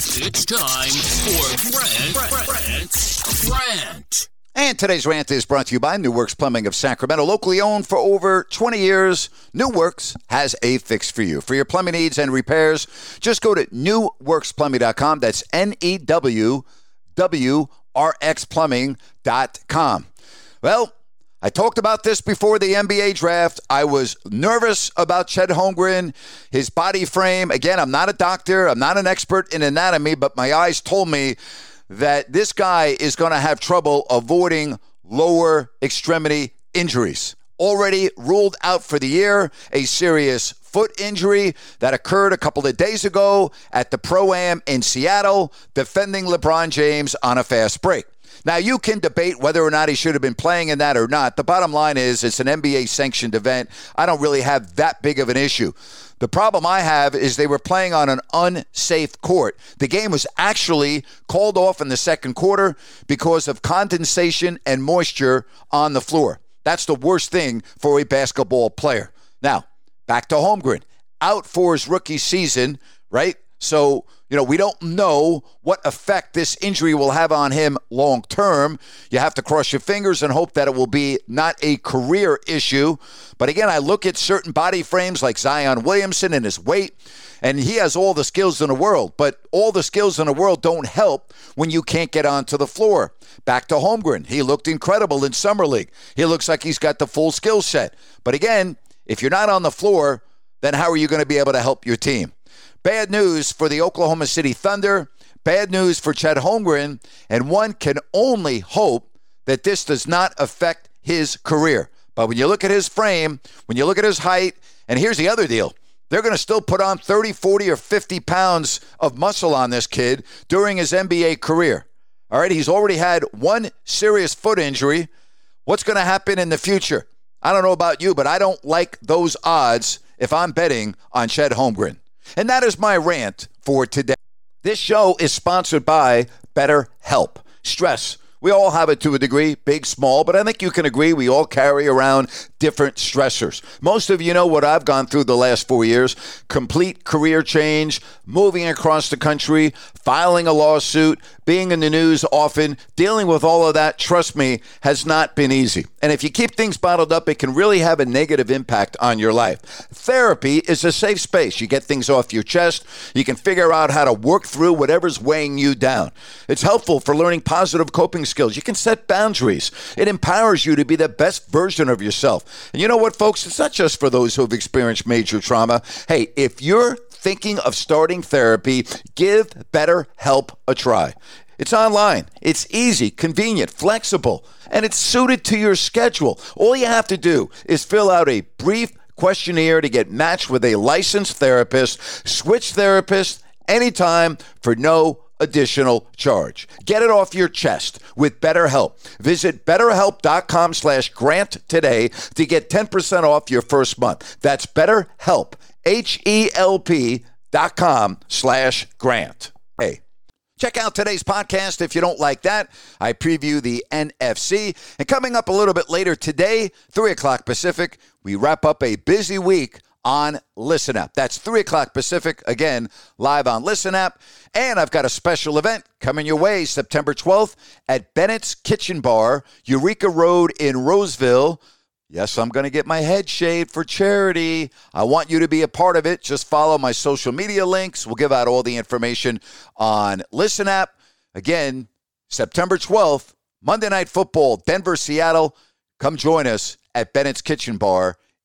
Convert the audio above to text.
It's time for Grant, Grant, Grant. And today's rant is brought to you by New Works Plumbing of Sacramento, locally owned for over 20 years. New Works has a fix for you. For your plumbing needs and repairs, just go to newworksplumbing.com. That's N E W W R X plumbing.com. Well, I talked about this before the NBA draft. I was nervous about Chet Holmgren, his body frame. Again, I'm not a doctor, I'm not an expert in anatomy, but my eyes told me that this guy is going to have trouble avoiding lower extremity injuries. Already ruled out for the year, a serious foot injury that occurred a couple of days ago at the Pro Am in Seattle, defending LeBron James on a fast break. Now, you can debate whether or not he should have been playing in that or not. The bottom line is it's an NBA sanctioned event. I don't really have that big of an issue. The problem I have is they were playing on an unsafe court. The game was actually called off in the second quarter because of condensation and moisture on the floor. That's the worst thing for a basketball player. Now, back to Holmgren. Out for his rookie season, right? So, you know, we don't know what effect this injury will have on him long term. You have to cross your fingers and hope that it will be not a career issue. But again, I look at certain body frames like Zion Williamson and his weight, and he has all the skills in the world. But all the skills in the world don't help when you can't get onto the floor. Back to Holmgren. He looked incredible in Summer League. He looks like he's got the full skill set. But again, if you're not on the floor, then how are you going to be able to help your team? Bad news for the Oklahoma City Thunder. Bad news for Chet Holmgren. And one can only hope that this does not affect his career. But when you look at his frame, when you look at his height, and here's the other deal they're going to still put on 30, 40, or 50 pounds of muscle on this kid during his NBA career. All right, he's already had one serious foot injury. What's going to happen in the future? I don't know about you, but I don't like those odds if I'm betting on Chet Holmgren. And that is my rant for today. This show is sponsored by BetterHelp. Stress. We all have it to a degree, big, small, but I think you can agree we all carry around different stressors. Most of you know what I've gone through the last four years complete career change, moving across the country, filing a lawsuit, being in the news often, dealing with all of that, trust me, has not been easy. And if you keep things bottled up, it can really have a negative impact on your life. Therapy is a safe space. You get things off your chest, you can figure out how to work through whatever's weighing you down. It's helpful for learning positive coping skills. You can set boundaries, it empowers you to be the best version of yourself. And you know what, folks? It's not just for those who have experienced major trauma. Hey, if you're thinking of starting therapy, give BetterHelp a try. It's online. It's easy, convenient, flexible, and it's suited to your schedule. All you have to do is fill out a brief questionnaire to get matched with a licensed therapist, switch therapists anytime for no additional charge. Get it off your chest with BetterHelp. Visit betterhelp.com slash grant today to get 10% off your first month. That's betterhelp, H-E-L-P dot com slash grant. Hey. Check out today's podcast if you don't like that. I preview the NFC. And coming up a little bit later today, 3 o'clock Pacific, we wrap up a busy week on Listen App. That's 3 o'clock Pacific, again, live on Listen App. And I've got a special event coming your way September 12th at Bennett's Kitchen Bar, Eureka Road in Roseville. Yes, I'm going to get my head shaved for charity. I want you to be a part of it. Just follow my social media links. We'll give out all the information on Listen App. Again, September 12th, Monday Night Football, Denver, Seattle. Come join us at Bennett's Kitchen Bar